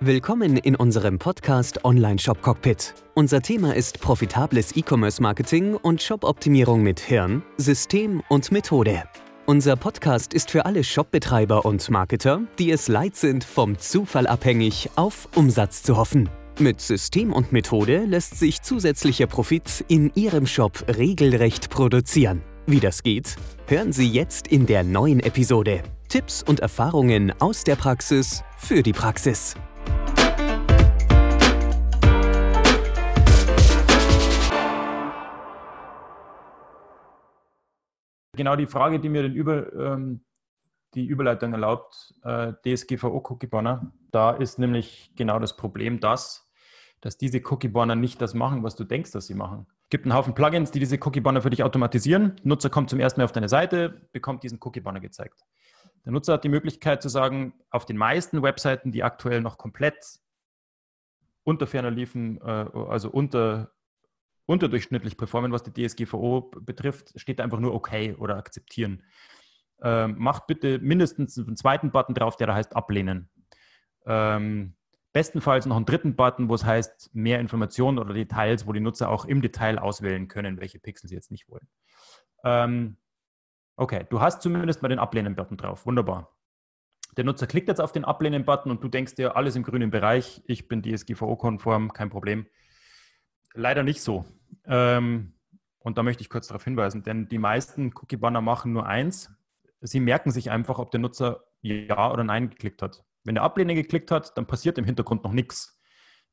Willkommen in unserem Podcast Online Shop Cockpit. Unser Thema ist profitables E-Commerce Marketing und Shop-Optimierung mit Hirn, System und Methode. Unser Podcast ist für alle Shopbetreiber und Marketer, die es leid sind, vom Zufall abhängig auf Umsatz zu hoffen. Mit System und Methode lässt sich zusätzlicher Profit in Ihrem Shop regelrecht produzieren. Wie das geht, hören Sie jetzt in der neuen Episode. Tipps und Erfahrungen aus der Praxis für die Praxis. Genau die Frage, die mir den Über, ähm, die Überleitung erlaubt, äh, DSGVO Cookie Banner, da ist nämlich genau das Problem, dass, dass diese Cookie Banner nicht das machen, was du denkst, dass sie machen. Es gibt einen Haufen Plugins, die diese Cookie Banner für dich automatisieren. Nutzer kommt zum ersten Mal auf deine Seite, bekommt diesen Cookie Banner gezeigt. Der Nutzer hat die Möglichkeit zu sagen, auf den meisten Webseiten, die aktuell noch komplett unter ferner liefen, äh, also unter, unterdurchschnittlich performen, was die DSGVO betrifft, steht einfach nur OK oder akzeptieren. Ähm, macht bitte mindestens einen zweiten Button drauf, der da heißt ablehnen. Ähm, Bestenfalls noch einen dritten Button, wo es heißt mehr Informationen oder Details, wo die Nutzer auch im Detail auswählen können, welche Pixel sie jetzt nicht wollen. Ähm, okay, du hast zumindest mal den Ablehnen-Button drauf. Wunderbar. Der Nutzer klickt jetzt auf den Ablehnen-Button und du denkst dir, alles im grünen Bereich, ich bin DSGVO-konform, kein Problem. Leider nicht so. Ähm, und da möchte ich kurz darauf hinweisen, denn die meisten Cookie-Banner machen nur eins. Sie merken sich einfach, ob der Nutzer Ja oder Nein geklickt hat. Wenn er Ablehnen geklickt hat, dann passiert im Hintergrund noch nichts.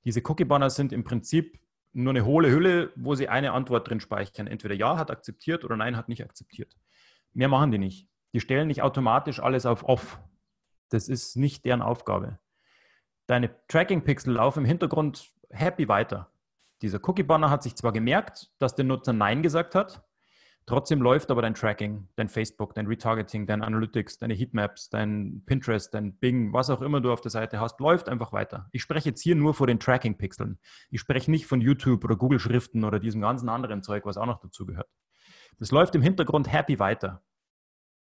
Diese Cookie-Banner sind im Prinzip nur eine hohle Hülle, wo sie eine Antwort drin speichern. Entweder Ja hat akzeptiert oder Nein hat nicht akzeptiert. Mehr machen die nicht. Die stellen nicht automatisch alles auf Off. Das ist nicht deren Aufgabe. Deine Tracking-Pixel laufen im Hintergrund happy weiter. Dieser Cookie-Banner hat sich zwar gemerkt, dass der Nutzer Nein gesagt hat, Trotzdem läuft aber dein Tracking, dein Facebook, dein Retargeting, dein Analytics, deine Heatmaps, dein Pinterest, dein Bing, was auch immer du auf der Seite hast, läuft einfach weiter. Ich spreche jetzt hier nur vor den Tracking-Pixeln. Ich spreche nicht von YouTube oder Google-Schriften oder diesem ganzen anderen Zeug, was auch noch dazu gehört. Das läuft im Hintergrund happy weiter.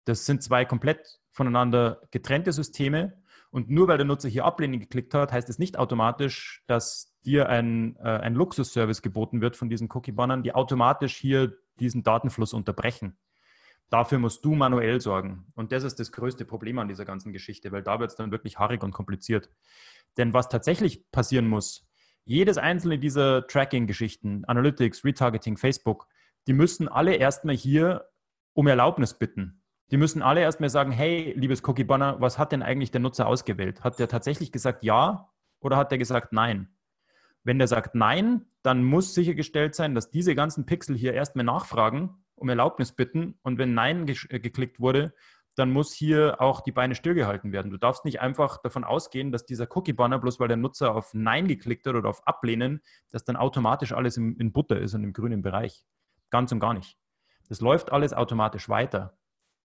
Das sind zwei komplett voneinander getrennte Systeme. Und nur weil der Nutzer hier Ablehnen geklickt hat, heißt es nicht automatisch, dass dir ein, äh, ein Luxusservice geboten wird von diesen Cookie-Bannern, die automatisch hier diesen Datenfluss unterbrechen. Dafür musst du manuell sorgen. Und das ist das größte Problem an dieser ganzen Geschichte, weil da wird es dann wirklich haarig und kompliziert. Denn was tatsächlich passieren muss, jedes einzelne dieser Tracking-Geschichten, Analytics, Retargeting, Facebook, die müssen alle erstmal hier um Erlaubnis bitten. Die müssen alle erstmal sagen, hey, liebes Cookie Banner, was hat denn eigentlich der Nutzer ausgewählt? Hat der tatsächlich gesagt ja oder hat der gesagt nein? Wenn der sagt Nein, dann muss sichergestellt sein, dass diese ganzen Pixel hier erstmal nachfragen, um Erlaubnis bitten. Und wenn Nein ge äh, geklickt wurde, dann muss hier auch die Beine stillgehalten werden. Du darfst nicht einfach davon ausgehen, dass dieser Cookie-Banner, bloß weil der Nutzer auf Nein geklickt hat oder auf Ablehnen, dass dann automatisch alles in Butter ist und im grünen Bereich. Ganz und gar nicht. Das läuft alles automatisch weiter.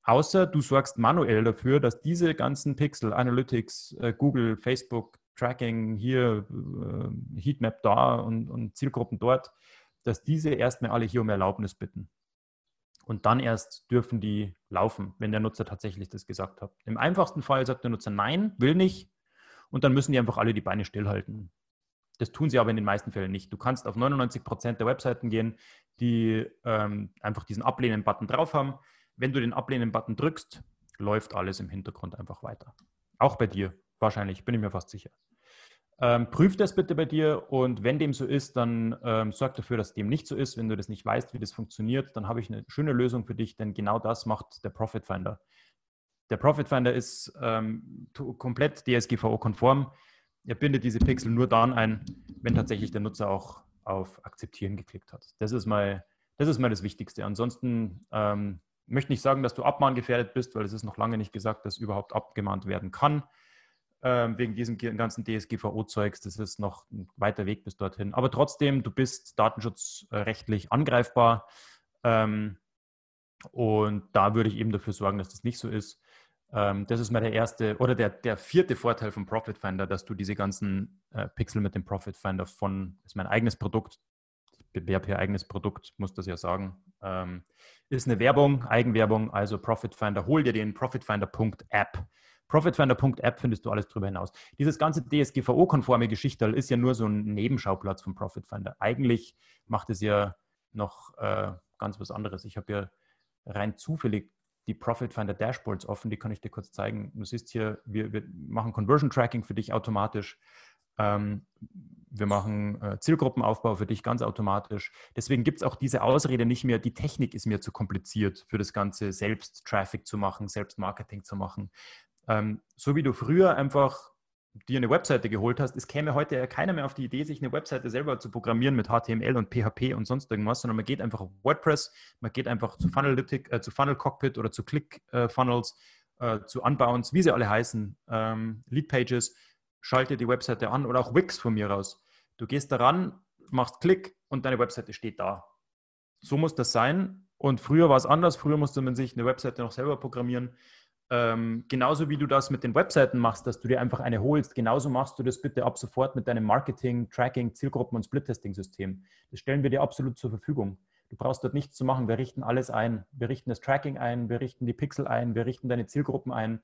Außer du sorgst manuell dafür, dass diese ganzen Pixel, Analytics, äh, Google, Facebook, Tracking hier, äh, Heatmap da und, und Zielgruppen dort, dass diese erstmal alle hier um Erlaubnis bitten. Und dann erst dürfen die laufen, wenn der Nutzer tatsächlich das gesagt hat. Im einfachsten Fall sagt der Nutzer Nein, will nicht. Und dann müssen die einfach alle die Beine stillhalten. Das tun sie aber in den meisten Fällen nicht. Du kannst auf 99 Prozent der Webseiten gehen, die ähm, einfach diesen Ablehnen-Button drauf haben. Wenn du den Ablehnen-Button drückst, läuft alles im Hintergrund einfach weiter. Auch bei dir. Wahrscheinlich, bin ich mir fast sicher. Ähm, prüf das bitte bei dir und wenn dem so ist, dann ähm, sorg dafür, dass dem nicht so ist. Wenn du das nicht weißt, wie das funktioniert, dann habe ich eine schöne Lösung für dich, denn genau das macht der Profit Finder. Der Profit Finder ist ähm, komplett DSGVO-konform. Er bindet diese Pixel nur dann ein, wenn tatsächlich der Nutzer auch auf Akzeptieren geklickt hat. Das ist mal das, ist mal das Wichtigste. Ansonsten ähm, möchte nicht sagen, dass du abmahngefährdet bist, weil es ist noch lange nicht gesagt, dass überhaupt abgemahnt werden kann ähm, wegen diesem ganzen DSGVO-Zeugs. Das ist noch ein weiter Weg bis dorthin. Aber trotzdem, du bist datenschutzrechtlich angreifbar. Ähm, und da würde ich eben dafür sorgen, dass das nicht so ist. Ähm, das ist mal der erste oder der, der vierte Vorteil vom Profit Finder, dass du diese ganzen äh, Pixel mit dem Profit Finder von, ist mein eigenes Produkt, ich bewerbe hier eigenes Produkt, muss das ja sagen, ähm, ist eine Werbung, Eigenwerbung, also Profit Finder, hol dir den profitfinder.app Profitfinder.app findest du alles darüber hinaus. Dieses ganze DSGVO-konforme Geschichte ist ja nur so ein Nebenschauplatz von Profitfinder. Eigentlich macht es ja noch äh, ganz was anderes. Ich habe ja rein zufällig die Profitfinder Dashboards offen, die kann ich dir kurz zeigen. Du siehst hier, wir, wir machen Conversion Tracking für dich automatisch. Ähm, wir machen äh, Zielgruppenaufbau für dich ganz automatisch. Deswegen gibt es auch diese Ausrede nicht mehr, die Technik ist mir zu kompliziert für das Ganze, selbst Traffic zu machen, selbst Marketing zu machen. Ähm, so wie du früher einfach dir eine Webseite geholt hast, es käme heute ja keiner mehr auf die Idee, sich eine Webseite selber zu programmieren mit HTML und PHP und sonst irgendwas, sondern man geht einfach auf WordPress, man geht einfach zu Funnelytic, äh, zu Funnel Cockpit oder zu Click äh, Funnels, äh, zu Unbounce, wie sie alle heißen, ähm, Lead Pages, schalte die Webseite an oder auch Wix von mir aus. Du gehst daran, machst Klick und deine Webseite steht da. So muss das sein. Und früher war es anders. Früher musste man sich eine Webseite noch selber programmieren. Ähm, genauso wie du das mit den Webseiten machst, dass du dir einfach eine holst, genauso machst du das bitte ab sofort mit deinem Marketing, Tracking, Zielgruppen und Split-Testing-System. Das stellen wir dir absolut zur Verfügung. Du brauchst dort nichts zu machen. Wir richten alles ein. Wir richten das Tracking ein, wir richten die Pixel ein, wir richten deine Zielgruppen ein.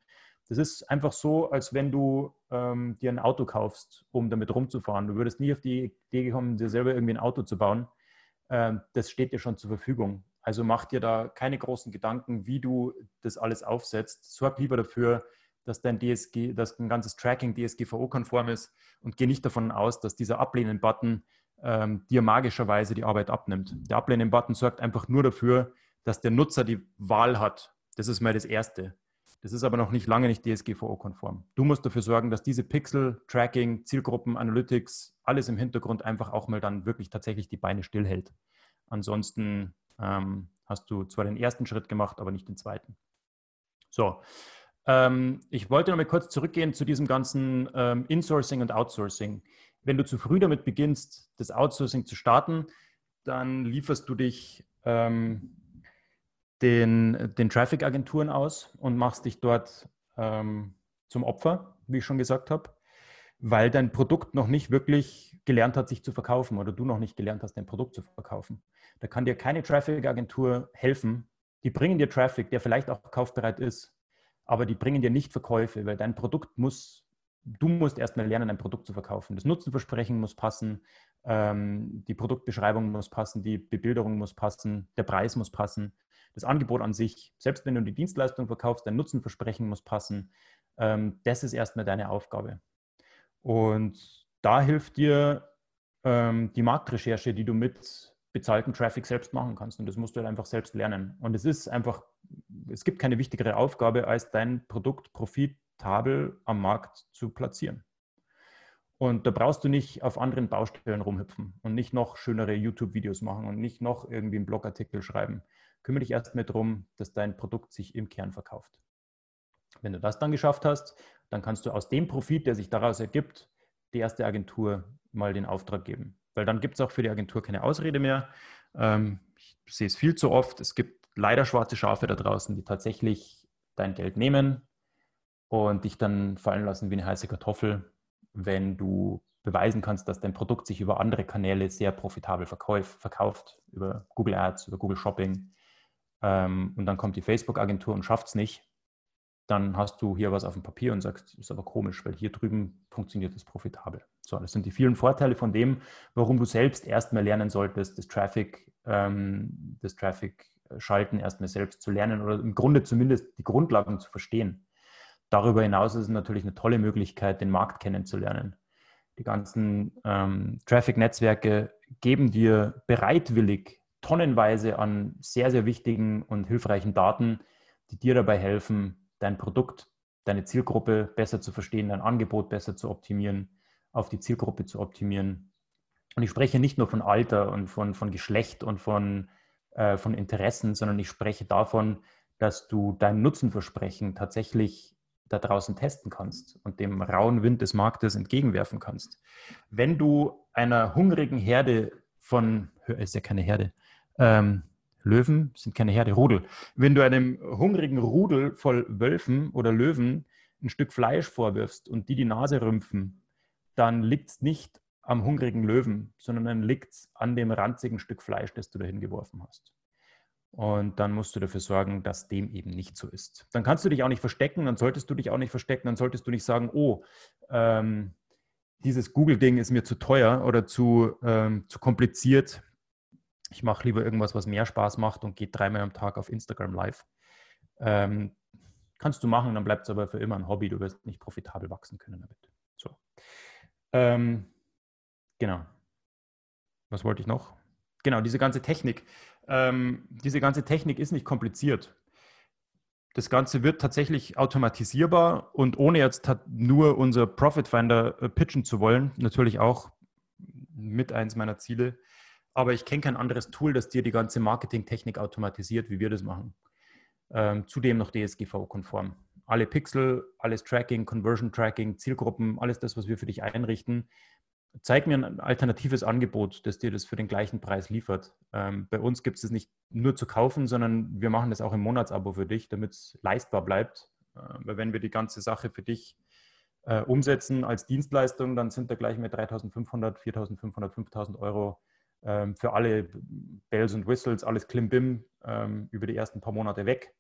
Das ist einfach so, als wenn du ähm, dir ein Auto kaufst, um damit rumzufahren. Du würdest nie auf die Idee kommen, dir selber irgendwie ein Auto zu bauen. Ähm, das steht dir schon zur Verfügung. Also mach dir da keine großen Gedanken, wie du das alles aufsetzt. Sorg lieber dafür, dass dein DSG, dass ein ganzes Tracking DSGVO-konform ist und geh nicht davon aus, dass dieser Ablehnen-Button ähm, dir magischerweise die Arbeit abnimmt. Der Ablehnen-Button sorgt einfach nur dafür, dass der Nutzer die Wahl hat. Das ist mal das Erste. Das ist aber noch nicht lange nicht DSGVO-konform. Du musst dafür sorgen, dass diese Pixel, Tracking, Zielgruppen, Analytics, alles im Hintergrund einfach auch mal dann wirklich tatsächlich die Beine stillhält. Ansonsten ähm, hast du zwar den ersten Schritt gemacht, aber nicht den zweiten. So, ähm, ich wollte noch mal kurz zurückgehen zu diesem ganzen ähm, Insourcing und Outsourcing. Wenn du zu früh damit beginnst, das Outsourcing zu starten, dann lieferst du dich ähm, den, den Traffic-Agenturen aus und machst dich dort ähm, zum Opfer, wie ich schon gesagt habe weil dein Produkt noch nicht wirklich gelernt hat, sich zu verkaufen oder du noch nicht gelernt hast, dein Produkt zu verkaufen. Da kann dir keine Traffic-Agentur helfen. Die bringen dir Traffic, der vielleicht auch kaufbereit ist, aber die bringen dir nicht Verkäufe, weil dein Produkt muss, du musst erstmal lernen, dein Produkt zu verkaufen. Das Nutzenversprechen muss passen, ähm, die Produktbeschreibung muss passen, die Bebilderung muss passen, der Preis muss passen, das Angebot an sich, selbst wenn du die Dienstleistung verkaufst, dein Nutzenversprechen muss passen. Ähm, das ist erstmal deine Aufgabe. Und da hilft dir ähm, die Marktrecherche, die du mit bezahltem Traffic selbst machen kannst. Und das musst du halt einfach selbst lernen. Und es ist einfach, es gibt keine wichtigere Aufgabe, als dein Produkt profitabel am Markt zu platzieren. Und da brauchst du nicht auf anderen Baustellen rumhüpfen und nicht noch schönere YouTube-Videos machen und nicht noch irgendwie einen Blogartikel schreiben. Kümmere dich erstmal darum, dass dein Produkt sich im Kern verkauft. Wenn du das dann geschafft hast, dann kannst du aus dem Profit, der sich daraus ergibt, die erste Agentur mal den Auftrag geben. Weil dann gibt es auch für die Agentur keine Ausrede mehr. Ähm, ich sehe es viel zu oft. Es gibt leider schwarze Schafe da draußen, die tatsächlich dein Geld nehmen und dich dann fallen lassen wie eine heiße Kartoffel, wenn du beweisen kannst, dass dein Produkt sich über andere Kanäle sehr profitabel verkauft, über Google Ads, über Google Shopping. Ähm, und dann kommt die Facebook-Agentur und schafft es nicht, dann hast du hier was auf dem Papier und sagst, ist aber komisch, weil hier drüben funktioniert es profitabel. So, das sind die vielen Vorteile von dem, warum du selbst erstmal lernen solltest, das Traffic, ähm, das Traffic schalten erstmal selbst zu lernen oder im Grunde zumindest die Grundlagen zu verstehen. Darüber hinaus ist es natürlich eine tolle Möglichkeit, den Markt kennenzulernen. Die ganzen ähm, Traffic-Netzwerke geben dir bereitwillig tonnenweise an sehr, sehr wichtigen und hilfreichen Daten, die dir dabei helfen, dein Produkt, deine Zielgruppe besser zu verstehen, dein Angebot besser zu optimieren, auf die Zielgruppe zu optimieren. Und ich spreche nicht nur von Alter und von, von Geschlecht und von, äh, von Interessen, sondern ich spreche davon, dass du dein Nutzenversprechen tatsächlich da draußen testen kannst und dem rauen Wind des Marktes entgegenwerfen kannst. Wenn du einer hungrigen Herde von, ist ja keine Herde, ähm, Löwen sind keine Herde, Rudel. Wenn du einem hungrigen Rudel voll Wölfen oder Löwen ein Stück Fleisch vorwirfst und die die Nase rümpfen, dann liegt es nicht am hungrigen Löwen, sondern dann liegt es an dem ranzigen Stück Fleisch, das du dahin geworfen hast. Und dann musst du dafür sorgen, dass dem eben nicht so ist. Dann kannst du dich auch nicht verstecken, dann solltest du dich auch nicht verstecken, dann solltest du nicht sagen, oh, ähm, dieses Google-Ding ist mir zu teuer oder zu, ähm, zu kompliziert. Ich mache lieber irgendwas, was mehr Spaß macht und gehe dreimal am Tag auf Instagram live. Ähm, kannst du machen, dann bleibt es aber für immer ein Hobby. Du wirst nicht profitabel wachsen können damit. So. Ähm, genau. Was wollte ich noch? Genau, diese ganze Technik. Ähm, diese ganze Technik ist nicht kompliziert. Das Ganze wird tatsächlich automatisierbar und ohne jetzt nur unser Profit Finder äh, pitchen zu wollen, natürlich auch mit eins meiner Ziele. Aber ich kenne kein anderes Tool, das dir die ganze Marketingtechnik automatisiert, wie wir das machen. Ähm, zudem noch DSGVO-konform. Alle Pixel, alles Tracking, Conversion Tracking, Zielgruppen, alles das, was wir für dich einrichten, zeig mir ein alternatives Angebot, das dir das für den gleichen Preis liefert. Ähm, bei uns gibt es es nicht nur zu kaufen, sondern wir machen das auch im Monatsabo für dich, damit es leistbar bleibt. Äh, weil wenn wir die ganze Sache für dich äh, umsetzen als Dienstleistung, dann sind da gleich mit 3.500, 4.500, 5.000 Euro ähm, für alle Bells und Whistles, alles Klimbim ähm, über die ersten paar Monate weg.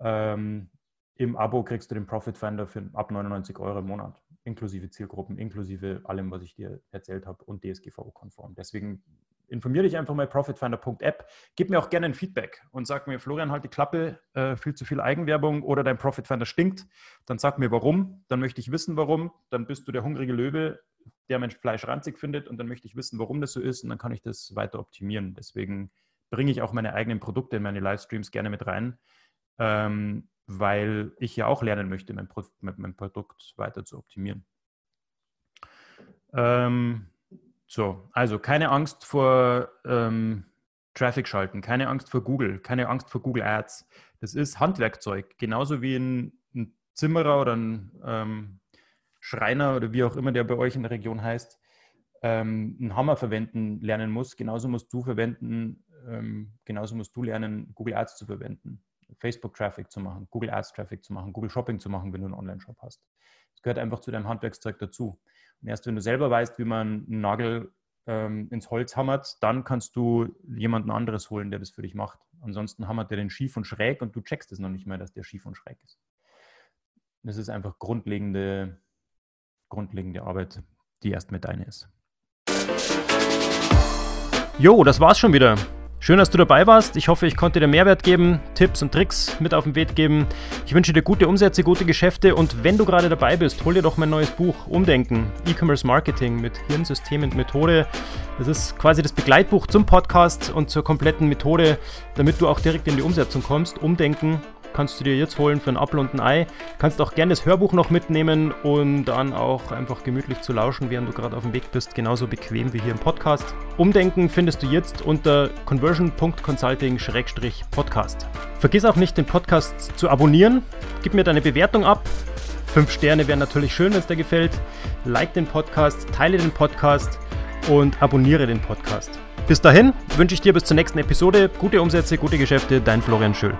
Ähm, Im Abo kriegst du den Profit Finder für ab 99 Euro im Monat inklusive Zielgruppen, inklusive allem, was ich dir erzählt habe und DSGVO-konform. Deswegen informiere dich einfach mal profitfinder.app. Gib mir auch gerne ein Feedback und sag mir, Florian, halt die Klappe, äh, viel zu viel Eigenwerbung oder dein Profitfinder stinkt. Dann sag mir warum, dann möchte ich wissen, warum. Dann bist du der hungrige Löwe, der Mensch Fleisch ranzig findet und dann möchte ich wissen, warum das so ist und dann kann ich das weiter optimieren. Deswegen bringe ich auch meine eigenen Produkte in meine Livestreams gerne mit rein. Ähm, weil ich ja auch lernen möchte, mein, Pro mein Produkt weiter zu optimieren. Ähm, so, also keine Angst vor ähm, Traffic schalten, keine Angst vor Google, keine Angst vor Google Ads. Das ist Handwerkzeug, genauso wie ein, ein Zimmerer oder ein ähm, Schreiner oder wie auch immer der bei euch in der Region heißt, ähm, einen Hammer verwenden lernen muss. Genauso musst du verwenden, ähm, genauso musst du lernen, Google Ads zu verwenden. Facebook-Traffic zu machen, Google Ads-Traffic zu machen, Google Shopping zu machen, wenn du einen Online-Shop hast. Das gehört einfach zu deinem Handwerkszeug dazu. Und erst wenn du selber weißt, wie man einen Nagel ähm, ins Holz hammert, dann kannst du jemanden anderes holen, der das für dich macht. Ansonsten hammert der den schief und schräg und du checkst es noch nicht mehr, dass der schief und schräg ist. Das ist einfach grundlegende, grundlegende Arbeit, die erst mit deine ist. Jo, das war's schon wieder. Schön, dass du dabei warst. Ich hoffe, ich konnte dir Mehrwert geben, Tipps und Tricks mit auf den Weg geben. Ich wünsche dir gute Umsätze, gute Geschäfte und wenn du gerade dabei bist, hol dir doch mein neues Buch Umdenken, E-Commerce Marketing mit Hirnsystem und Methode. Das ist quasi das Begleitbuch zum Podcast und zur kompletten Methode, damit du auch direkt in die Umsetzung kommst. Umdenken kannst du dir jetzt holen für ein Apfel und ein Ei. Kannst auch gerne das Hörbuch noch mitnehmen und dann auch einfach gemütlich zu lauschen, während du gerade auf dem Weg bist. Genauso bequem wie hier im Podcast. Umdenken findest du jetzt unter conversion.consulting-podcast. Vergiss auch nicht, den Podcast zu abonnieren. Gib mir deine Bewertung ab. Fünf Sterne wären natürlich schön, wenn es dir gefällt. Like den Podcast, teile den Podcast und abonniere den Podcast. Bis dahin wünsche ich dir bis zur nächsten Episode gute Umsätze, gute Geschäfte, dein Florian Schöll.